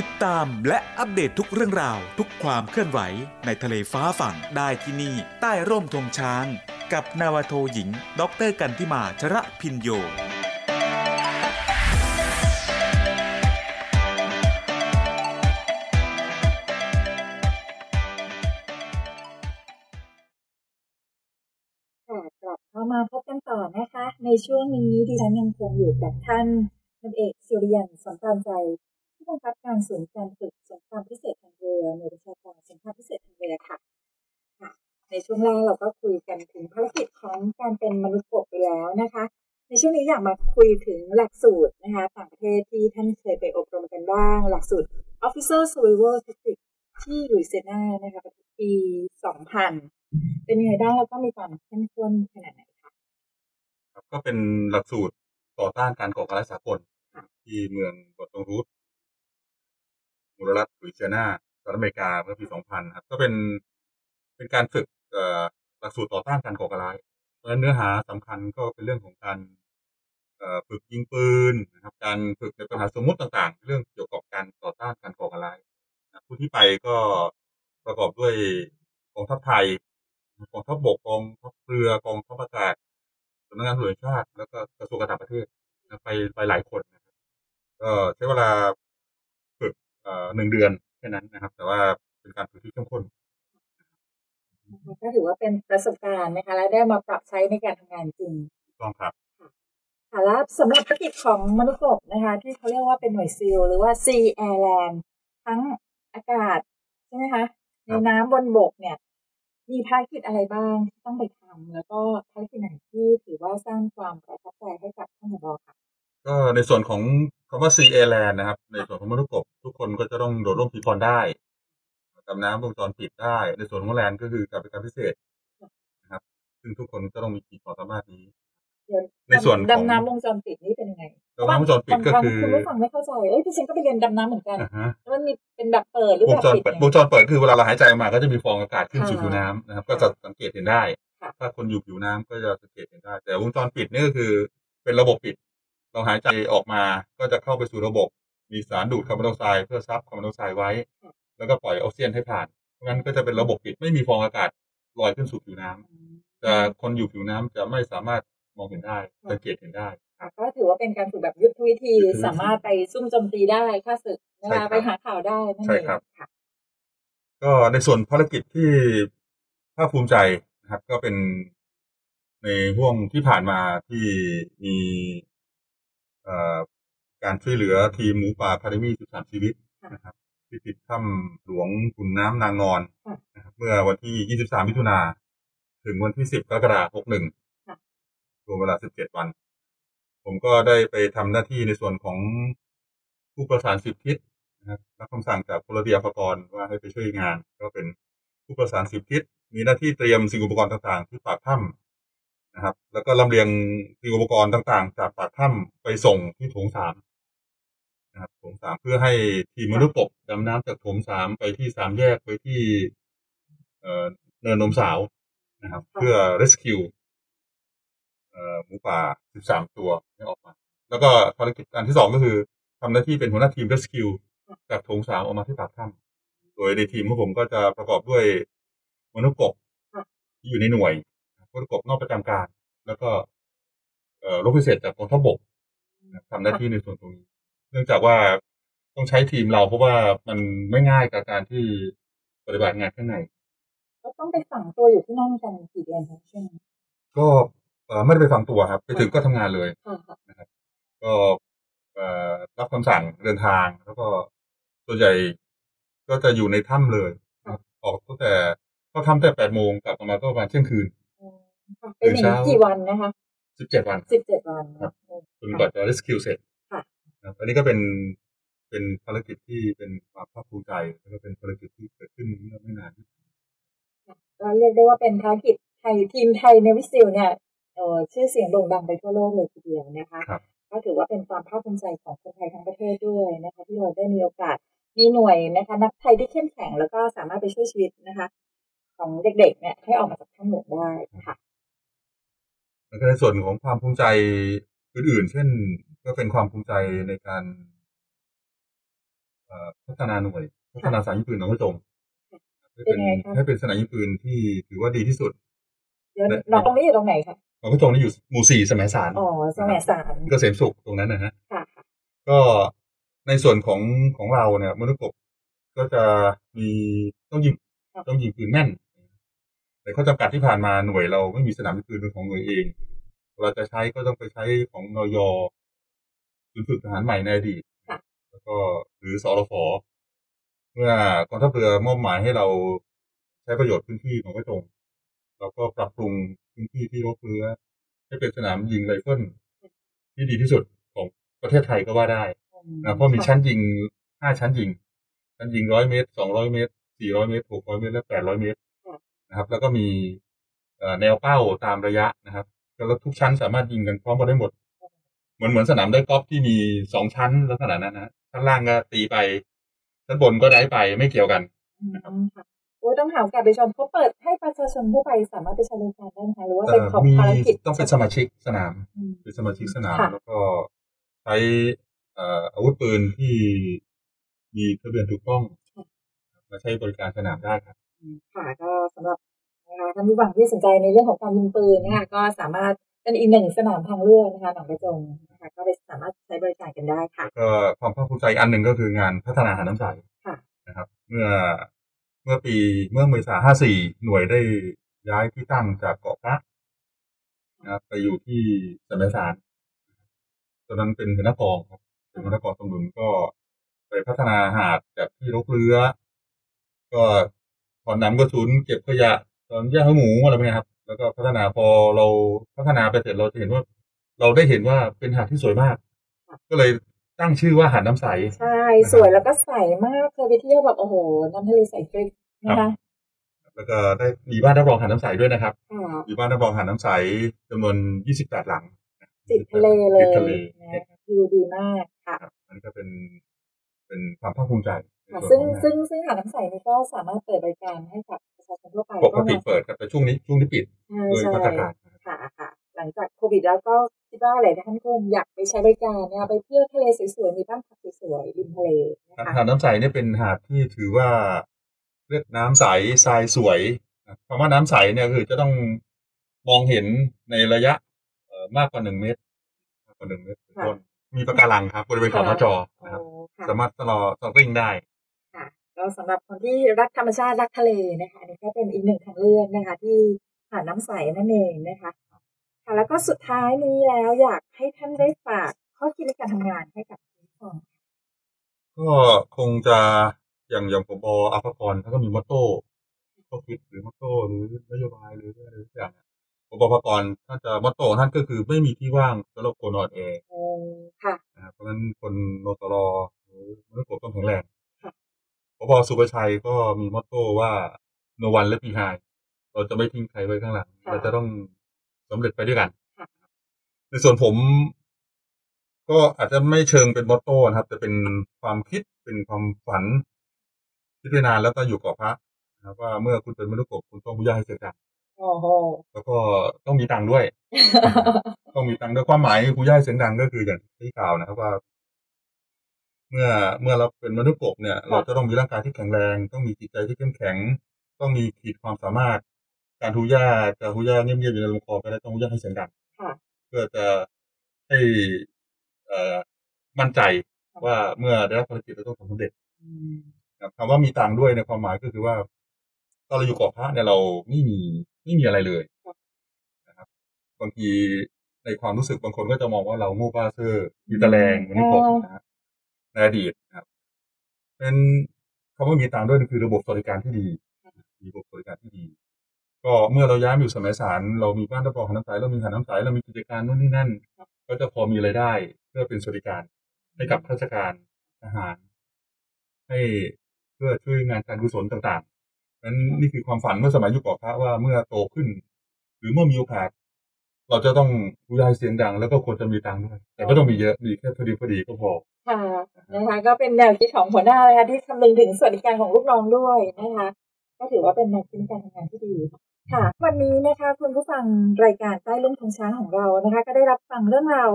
ติดตามและอัปเดตทุกเรื่องราว ทุกความเคลื่อนไหวในทะเลฟ้าฝั่งได้ที่นี่ ใต้ร่มธงช้าง กับนาวาโทหญิง ดรกันทิมาชระพินโยค่ะกลับเข้ามาพบกันต่อนะคะ ในช่วงนี้ดิฉันยังคงอยู่กับท่านพันเอกสุริยันสัมปานใจ ผู้บังคับการศูนย์การฝึกสงครามพิเศษทางเรือหน่วยบัญชาการสงครามพิเศษทางเรือค่ะค่ะ ในช่วงแรกเราก็คุยกันถึงภารกิจของการเป็นมนุษย์กบไปแล้วนะคะ ในช่วงนี้อยากมาคุยถึงหลักสูตรนะคะต่างประเทศที่ท่านเคยไปอบรมกันบ้าง หลักสูตร Officer Survival Tactics ที่ลุยเซนานะคะปี 2000 เป็นยังไงบ้างแล้วก็มีความเข้มข้นขนาดไหนคะครับก็เป็นหลักสูตรต่อต้านการก่อการร้ายสากลที่เมืองบอตงรูท มูลรัฐลุยเซียนาสหรัฐอเมริกาเมื่อปี 2000 ครับ ก็เป็นเป็นการฝึกเอ่อหลักสูตรต่อต้านการก่อการร้าย เพราะฉะนั้นเนื้อหาสำคัญก็เป็นเรื่องของการเอ่อฝึกยิงปืนนะครับ การฝึกในปัญหาสมมุติต่างๆ เรื่องเกี่ยวกับการต่อต้านการก่อการร้ายผู้ที่ไปก็ประกอบด้วยกองทัพไทยกองทัพบกกองทัพเรือกองทัพอากาศสำนักงานตำรวจชาติ แล้วก็กระทรวงการต่างประเทศไปไปหลายคนนะครับก็ใช้เวลา หนึ่งเดือนแค่นั้นนะครับ แต่ว่าเป็นการฝึกที่เข้มข้นก็ถือว่าเป็นประสบการณ์นะคะและได้มาปรับใช้ในการทำงานจริงถูกต้องครับค่ะแล้วสำหรับภารกิจของมนุษย์กบนะคะ ที่เขาเรียกว่าเป็นหน่วยซีลหรือว่า Sea Airland ทั้งอากาศใช่ไหมคะในน้ำบนบกเนี่ย มีภารกิจอะไรบ้างที่ต้องไปทำแล้วก็ภารกิจไหนที่ถือว่าสร้างความประทับใจให้กับท่านผบค่ะ ก็ในส่วนของคำว่า Sea Air Land นะครับ ในส่วนของมนุษย์กบทุกคนก็จะต้องโดดร่มผีพรได้ดำน้ำวงจรปิดได้ ในส่วนของแลนด์ก็คือการบริการพิเศษนะครับ ซึ่งทุกคนก็ต้องมีขีดความสามารถนี้เดี๋ยวในส่วนของดำน้ำวงจรปิดนี่เป็นยังไงดำน้ำวงจรปิดก็บางคือคุณผู้ฟังไม่เข้าใจเอ้ยพี่เชนก็ไปเรียนดำน้ำเหมือนกันอ่าฮะแล้วมันมีเป็นแบบเปิดหรือวแบงบจรปิดเปิดเนี่วยงจรเปิดคือเวลาเราหายใจออกมาก็จะมีฟองอากาศขึ้นสู่ค่ะผิวน้ำนะครับค่ะก็จะสังเกตเห็นได้ค่ะถ้าคนอยู่ผิวน้ำก็จะสังเกตเห็นได้ แต่วงจรปิดนี่ก็คือเป็นระบบปิด เราหายใจออกมาก็จะเข้าไปสู่ระบบ มีสารดูดคาร์บอนไดออกไซด์เพื่อซับคาร์บอนไดออกไซด์ไว้ แล้วก็ปล่อยออกซิเจนให้ผ่านเพราะงั้นก็จะเป็นระบบปิดไม่มีฟองอากาศลอยขึ้นสู่ผิวน้ำแต่คนอยู่ผิวน้ำจะไม่สามารถมองเห็นได้สังเกตเห็นได้ค่ะก็ถือว่าเป็นการฝึกแบบยุทธวิธียุทธวิธีสามารถไปซุ่มโจมตีได้ฆ่าศึกนะใช่ครัคะบไปหาข่าวได้นั่นใช่เองครับค่ะก็ในส่วนภารกิจที่ภาคภูมิใจนะครับ ก็เป็นในห่วงที่ผ่านมาที่มีเอ่อ การช่วยเหลือทีมหมูป่าคาเดมี่13ชีวิตนะครับที่ติดถ้ำหลวงขุนน้ำนางนอนค่ะนะครับเมื่อวันที่ 23 มิถุนาถึงวันที่ 10 กรกฎาคมค่ะ61รวมเวลา 17 วัน ผมก็ได้ไปทำหน้าที่ในส่วนของผู้ประสานสิบทิศนะครับรับคำสั่งจากพลเรือนภกรว่าให้ไปช่วยงาน ก็เป็นผู้ประสานสิบทิศมีหน้าที่เตรียมสิ่งอุปกรณ์ต่างๆ ที่ปากถ้ำ นะครับ แล้วก็ลำเลียงสิ่งอุปกรณ์ต่างๆ จากปากถ้ำไปส่งที่โถงสามนะครับโถงสามเพื่อให้ทีมมนุษย์กบดำน้ำจากโถงสามไปที่สามแยกไปที่ เอ่อเนินนมสาวนะครับ เพื่อ rescue เอ่อหมูป่า 13 ตัวให้ออกมา แล้วก็ภารกิจอันที่สองก็คือทำหน้าที่เป็นหัวหน้าทีม rescue จากโถงสามออกมาที่ปากถ้ำโดยในทีมของผมก็จะประกอบด้วยมนุษย์กบค่ะที่อยู่ในหน่วย มนุษย์กบนอกประจำการ แล้วก็เอ่อรบพิเศษจากกองทัพบกทำหน้าที่ในส่วนตรงนี้ เนื่องจากว่าต้องใช้ทีมเราเพราะว่ามันไม่ง่ายกับการที่ปฏิบัติงานข้างในก็ต้องไปฝังตัวอยู่ที่นั่นกันกี่เดือนคะช่วงนี้ก็เอ่อไม่ได้ไปฟังตัวครับ ไปถึงก็ทำงานเลยค่ะค่ะก็เอ่อรับคำสั่งเดินทางแล้วก็ส่วนใหญ่ก็จะอยู่ในถ้ำเลยนะครับออกตั้งแต่ก็ทำแต่แปดโมงกลับมาก็ประมาณเที่ยงคืนอืมค่ะ เป็นอย่างนี้ตื่นเช้ากี่วันนะคะสิบเจ็ดวันสิบเจ็ดวันครับอืมจนกว่าจะ rescue เสร็จค่ะนะครับอันนี้ก็เป็นเป็นภารกิจที่เป็นความภาคภูมิใจแล้วก็เป็นภารกิจที่เกิดขึ้นเมื่อไม่นานที่ก็เรียกได้ว่าเป็นภารกิจไทยทีมไทยในวิซิลเนี่ยเอ่อชื่อเสียงโด่งดังไปทั่วโลกเลยทีเดียวนะคะครับก็ถือว่าเป็นความภาคภูมิใจของคนไทยทั้งประเทศด้วยนะคะ ที่เราได้มีโอกาสมีหน่วยนะคะ นักไทยที่เข้มแข็งแล้วก็สามารถไปช่วยชีวิตนะคะ ของเด็กๆเนี่ยให้ออกมาจากถ้ำหลวงได้ค่ะ แล้วก็ในส่วนของความภูมิใจอื่นๆ เช่น ก็เป็นความภูมิใจในการเอ่อพัฒนาหน่วยพัฒนาสนามยิงปืนหนองกระจงให้เป็นเป็นไงคะให้เป็นสนามยิงปืนที่ถือว่าดีที่สุดเดี๋ยวเราตรงนี้อยู่ตรงไหนคะหนองกระจงนี่อยู่หมู่สี่สมัยสารอ๋อสมัยสารเกษมสุขตรงนั้นนะฮะค่ะก็ในส่วนของของเราเนี่ยมนุษย์กบก็จะมีต้องยิงครับต้องยิงปืนแม่น แต่ข้อจำกัดที่ผ่านมาหน่วยเราไม่มีสนามยิงปืนเป็นของหน่วยเอง เราจะใช้ก็ต้องไปใช้ของนยศูนย์ฝึกทหารใหม่ในอดีตค่ะแล้วก็หรือสรฟเมื่อกองทัพเรือมอบหมายให้เราใช้ประโยชน์พื้นที่ของกระจงเราก็ปรับปรุงพื้นที่ที่รบเรือให้เป็นสนามยิงไรเฟิลที่ดีที่สุดของประเทศไทยก็ว่าได้นะเพราะมีชั้นยิงห้าชั้นยิง ชั้นยิงร้อยเมตรสองร้อยเมตรสี่ร้อยเมตรหกร้อยเมตรและแปดร้อยเมตรค่ะ นะครับ แล้วก็มีเอ่อแนวเป้าตามระยะนะครับแล้วทุกชั้นสามารถยิงกันพร้อมกันได้หมดเหมือนเหมือนสนามได้กอล์ฟที่มีสองชั้นลักษณะนั้นนะชั้นล่างก็ตีไปชั้นบนก็ได้ไปไม่เกี่ยวกันอืมค่ะโอ้ยต้องหาโอกาสไปชมเขาเปิดให้ประชาชนทั่วไปสามารถไปใช้บริการได้ไหมคะหรือว่าเป็นเอ่อของมีภารกิจต้องเป็นสมาชิกสนามอืมเป็นสมาชิกสนามค่ะแล้วก็ใช้เอ่ออาวุธปืนที่มีทะเบียนถูกต้องมาใช้บริการสนามได้ครับอืม ค่ะก็สำหรับนะคะท่านผู้ฟังที่สนใจในเรื่องของการยิงปืนนะคะก็สามารถเป็นอีกหนึ่งสนามทางเลือกนะคะหนองกระจงนะคะก็ไปสามารถใช้บริการกันได้ค่ะก็ความภาคภูมิใจอีกอันหนึ่งก็คืองานพัฒนาหาดน้ำใสค่ะนะครับ เมื่อเมื่อปีเมื่อเมษาห้าสี่หน่วยได้ย้ายที่ตั้งจากเกาะพระนะครับไปอยู่ที่สมัยสารตอนนั้นเป็นหัวหน้ากองครับเป็นหัวหน้ากองสมดุลก็ไปพัฒนาหาดจากที่รกเรือ ก็ ถอนน้ำกระสุนเก็บขยะตอนย่างหมูอะไรพวกนี้ครับ แล้วก็พัฒนาพอเราพัฒนาไปเสร็จเราจะเห็นว่า เราได้เห็นว่าเป็นหาดที่สวยมาก ก็เลยตั้งชื่อว่าหาดน้ำใส ใช่ สวยแล้วก็ใสมากเคยไปเที่ยวแบบโอ้โห น้ำทะเลใสกริบนะคะแล้วก็ได้มีบ้านรับรองหาดน้ำใสด้วยนะครับค่ะมีบ้านรับรองหาดน้ำใสจำนวน 28 หลังติดทะเลเลติยดทะเลนะวิวดีมากค่ะครับมันก็เป็น เป็นความภาคภูมิใจใน ค่ะส่วนซึ่งของงานซึ่งซึ่งหาดน้ำใสนี่ก็สามารถเปิดบริการให้กับประชาชนทั่วไปปกติเปิดครับแต่ช่วงนี้ช่วงนี้ปิดใช่โดยใช่มาตรการค่ะค่ะ หลังจากโควิดแล้วก็คิดว่าหลายท่านคงอยากไปใช้บริการนะคะไปเที่ยวทะเลสวยๆมีบ้านพักสวยๆริมทะเลนะคะหาดน้ำใสเนี่ยเป็นหาดที่ถือว่าเรียกน้ำใสทรายสวยนะคำว่าน้ำใสเนี่ยคือจะต้องมองเห็นในระยะเอ่อมากกว่าหนึ่งเมตรมากกว่าหนึ่งเมตรเป็นต้นมีปะการังครับบริเวณขอบหน้าจอนะครับโอ้ค่ะสามารถสลอสลริ่งได้ค่ะ ก็สำหรับคนที่รักธรรมชาติรักทะเลนะคะนนี้ก็เป็นอีกหนึ่งทางเลือกนะคะ ที่หาดน้ำใสนั่นเองนะคะค่ะแล้วก็สุดท้ายนี้แล้วอยากให้ท่านได้ฝากข้อคิดในการทำงานให้กับผู้ฟังก็คงจะอย่างอย่างผมบอภพรเขานก็มีมอตโต้ข้อคิดหรือมอตโต้หรือนโยบายหรืออะไรทุกอย่างนี่ยผมบอภพรท่านจะมอตโต้ของท่านก็คือไม่มีที่ว่างสำหรับคนนอนแอค่ะเพราะฉะนั้นคนนตรหรือมนุษย์กบต้องแข็งแรง พบสุประชัยก็มีมอตโต้ว่า no one left behind เราจะไม่ทิ้งใครไว้ข้างหลัง เราจะต้องสำเร็จไปด้วยกันค่ะในส่วนผม ก็อาจจะไม่เชิงเป็นมอตโต้นะครับ แต่เป็นความคิดเป็นความฝันคิดไปนานแล้วก็อยู่กับพระนะครับว่าเมื่อคุณเป็นมนุษย์กบคุณต้องมุ่งให้เสร็จกันโอ้โหแล้วก็ต้องมีตังค์ด้วย ต้องมีตังค์ด้วยความหมายครูย่าเสียงดังก็คืออย่างที่กล่าวนะครับว่า เมื่อเมื่อเราเป็นมนุษย์กบเนี่ย เราจะต้องมีร่างกายที่แข็งแรง ต้องมีจิตใจที่เข้มแข็ง ต้องมีขีดความสามารถ การทูย่าจะทูย่าเงียบๆอยู่ในลำคอก็ได้ต้องทูย่าให้เสียงดังค่ะเพื่อจะให้เอ่อมั่นใจว่าเมื่อได้รับภารกิจเราต้องทำสำเร็จอืมนะครับคำว่ามีตังค์ด้วยในความหมายก็คือว่าตอนเราอยู่เกาะพระเนี่ยเราไม่มีไม่มีอะไรเลยนะครับบางทีในความรู้สึกบางคนก็จะมองว่าเราโง่บ้าเซอร์มีตะแรงเหมือนที่ผมนะครับ ในอดีตนะครับเป็นคำว่ามีตังค์ด้วยคือระบบสวัสดิการที่ดีมีระบบสวัสดิการที่ดี ก็เมื่อเราย้ายมาอยู่สมัยสารเรามีบ้านรับรองหาน้ำใสเรามีหาน้ำใสเรามีกิจการนู่นนี่นั่น ก็จะพอมีรายได้เพื่อเป็นสวัสดิการให้กับข้าราชการทหาร ให้เพื่อช่วยงานการกุศลต่างๆนั้นนี่คือความฝันเมื่อสมัยยุคก่อพระว่าเมื่อโตขึ้น หรือเมื่อมีโอกาส เราจะต้องรู้ยายเสียงดัง แล้วก็ควรจะมีตังค์ด้วย แต่ไม่ต้องมีเยอะมีแค่พอดีพอดีก็พอค่ะนะคะก็เป็นแนวคิดของหัวหน้าเลยค่ะที่คำนึงถึงสวัสดิการของลูกน้องด้วยนะคะก็ถือว่าเป็นแนวคิดในการทำงานที่ดีค่ะ วันนี้นะคะคุณผู้ฟังรายการใต้ร่มธงช้างของเรานะคะ ก็ได้รับฟังเรื่องราว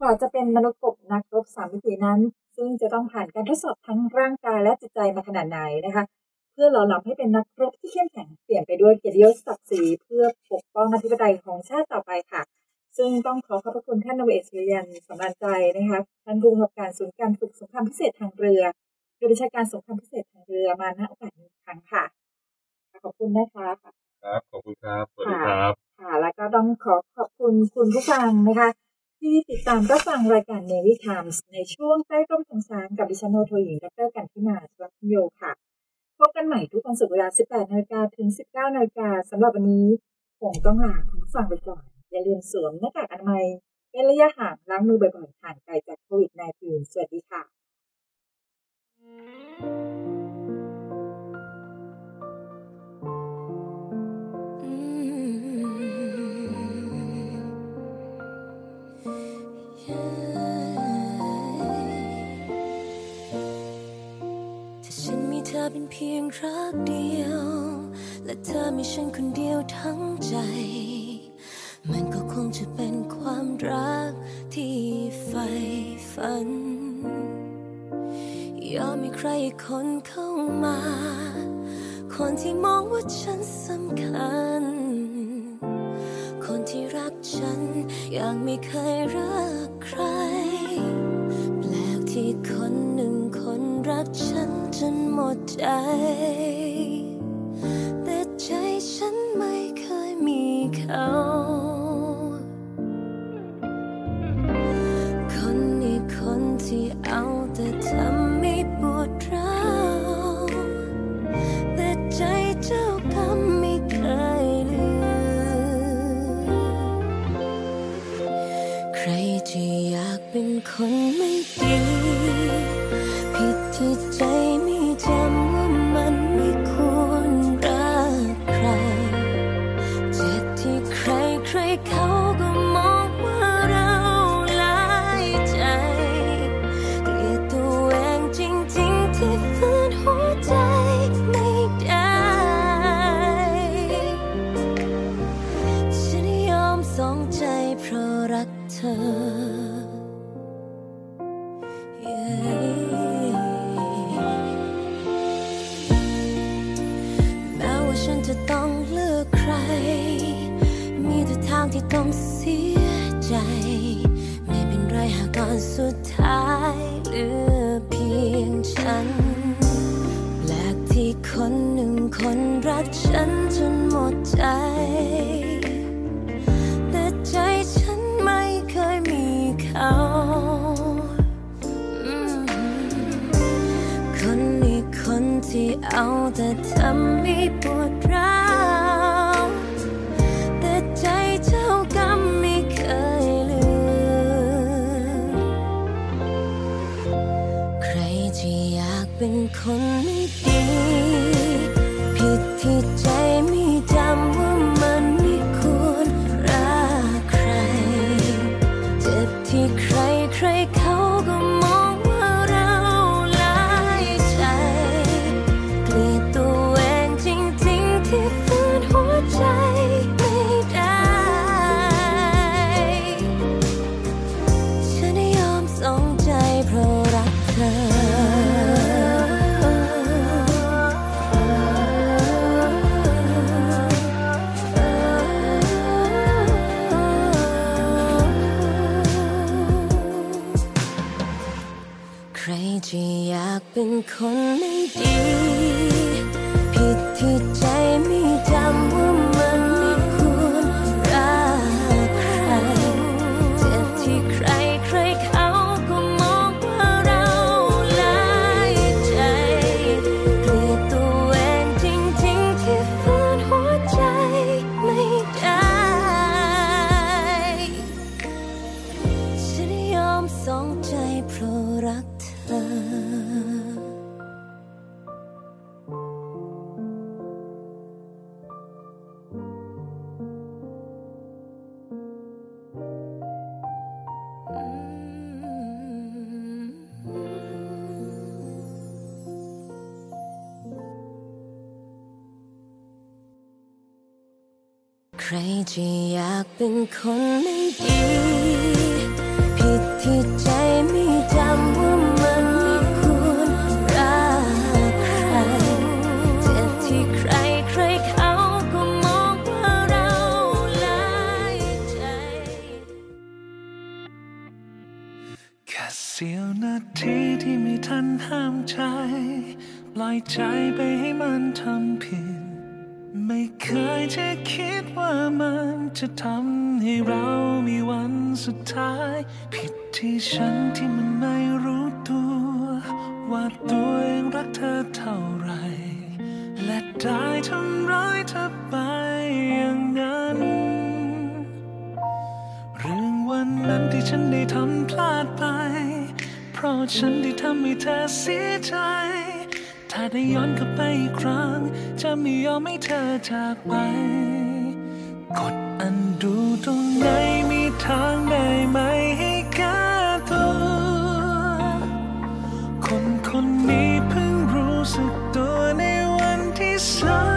กว่าจะเป็นมนุษย์กบนักรบสามมิตินั้น ซึ่งจะต้องผ่านการทดสอบทั้งร่างกายและจิตใจมาขนาดไหนนะคะ เพื่อหล่อหลอมให้เป็นนักรบที่เข้มแข็งเปลี่ยนไปด้วยเกียรติยศศักดิ์ศรีเพื่อปกป้องอธิปไตยของชาติต่อไปค่ะ ซึ่งต้องขอขอบพระคุณท่านนเวศสุริยันสำราญใจนะคะท่านผู้กำกับการศูนย์การฝึกสงครามพิเศษทางเรือโดยบัญชาการสงครามพิเศษทางเรือมาณโอกาสนี้อีกครั้งค่ะขอบคุณนะคะครับขอบคุณครับสวัสดีครับค่ะ แล้วก็ต้องขอขอบคุณคุณผู้ฟังนะคะ ที่ติดตามรับฟังรายการ Navy Times ในช่วงใต้ร่มธงช้างกับดิฉันโนโทหญิงดรกันทิมาสวัสดิ์โยค่ะ พบกันใหม่ทุกวันศุกร์เวลา 18นาฬิกาถึง 19นาฬิกาสำหรับวันนี้ผมต้องลาคุณฟังไปก่อน อย่าลืมสวมหน้ากากอนามัยเป็นระยะห่างล้างมือบ่อยๆห่างไกลจากโควิด -19 สวัสดีค่ะถ้า เป็นเพียงรักเดียว และเธอมีฉันคนเดียวทั้งใจ มันก็คงจะเป็นความรักที่ใฝ่ฝัน ยอมมีใครอีกคนเข้ามา คนที่มองว่าฉันสำคัญ คนที่รักฉันอย่างไม่เคยรักใคร แปลกที่คนหนึ่งคนรักฉัน จนหมดใจ แต่ใจฉันไม่เคยมีเขา 口 ที่อยากเป็นคนไม่ดี ผิดที่ใจไม่จำว่า เป็นคนไม่ดี ผิดที่ใจไม่จำว่ามันไม่ควรรักใครเจ็บที่ใครใครเขาก็มองว่าเราลายใจ แค่เสี้ยวนาทีที่ไม่ทันห้ามใจปล่อยใจไปให้มันทำผิด ไม่เคยจะคิดว่ามันจะทำให้เรามีวันสุดท้าย ผิดที่ฉันที่มันไม่รู้ตัว ว่าตัวเองรักเธอเท่าไร และได้ทำร้ายเธอไปอย่างนั้น เรื่องวันนั้นที่ฉันได้ทำพลาดไป เพราะฉันได้ทำให้เธอเสียใจ ถ้าได้ย้อนกลับไปอีกครั้ง จะไม่ยอมให้เธอจากไป กดอันดูตรงไหนมีทางได้ไหมให้แก้ตัว คนคนนี้เพิ่งรู้สึกตัวในวันที่สา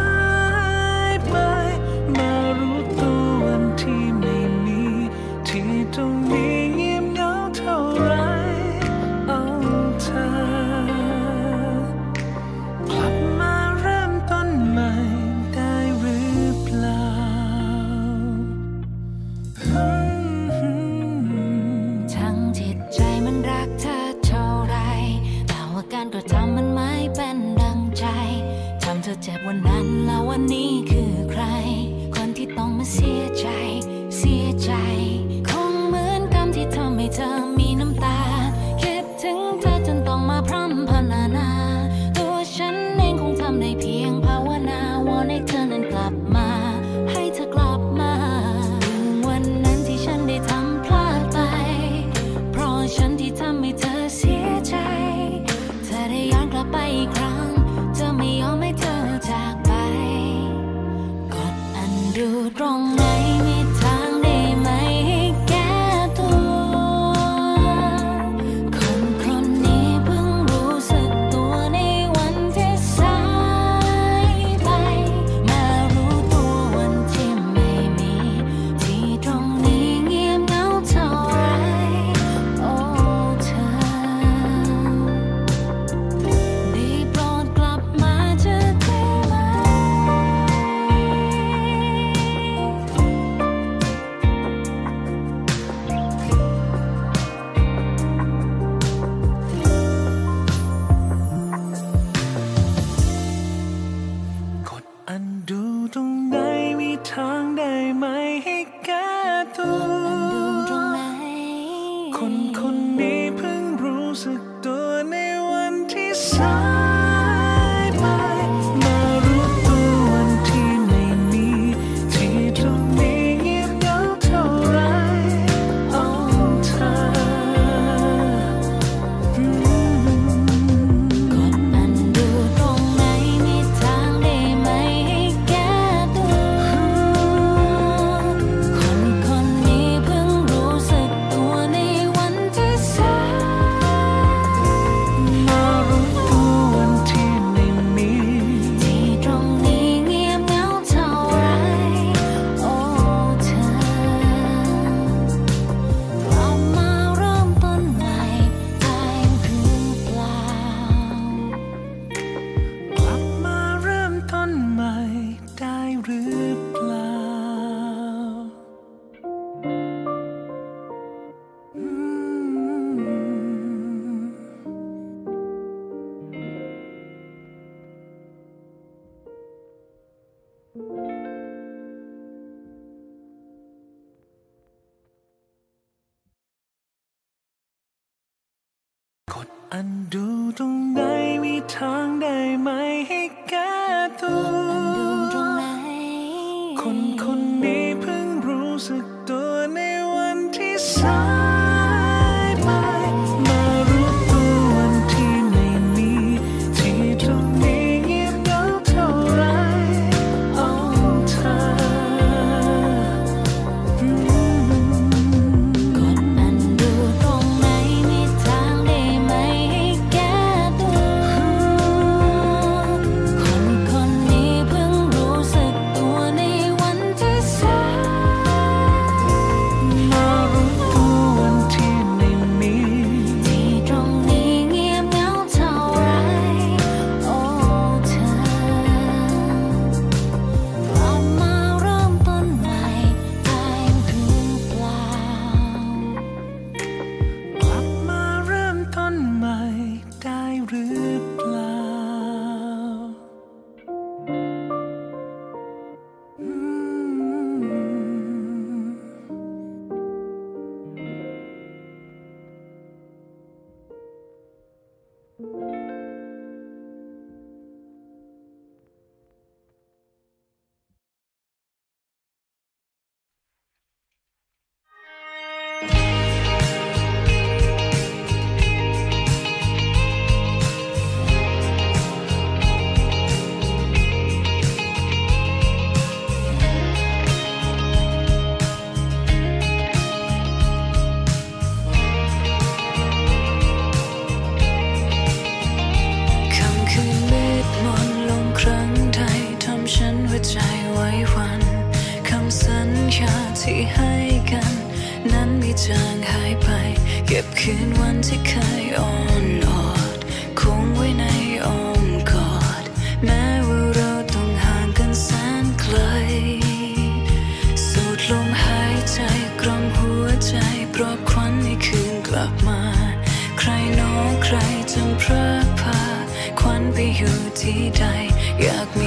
ที่ใดอยากมีกันเหมื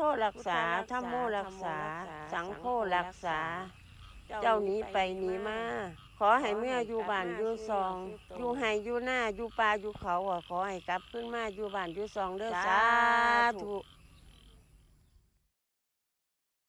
ธรักษาธรรมโมรักษา สังโฆรักษา เจ้าหนี้ไปหนี้มา ขอให้เมื่ออยู่บ้านอยู่ซอง อยู่ไห้อยู่หน้าอยู่ป่าอยู่เขาอะขอให้กลับขึ้นมาอยู่บ้านอยู่ซองเด้อสาธุ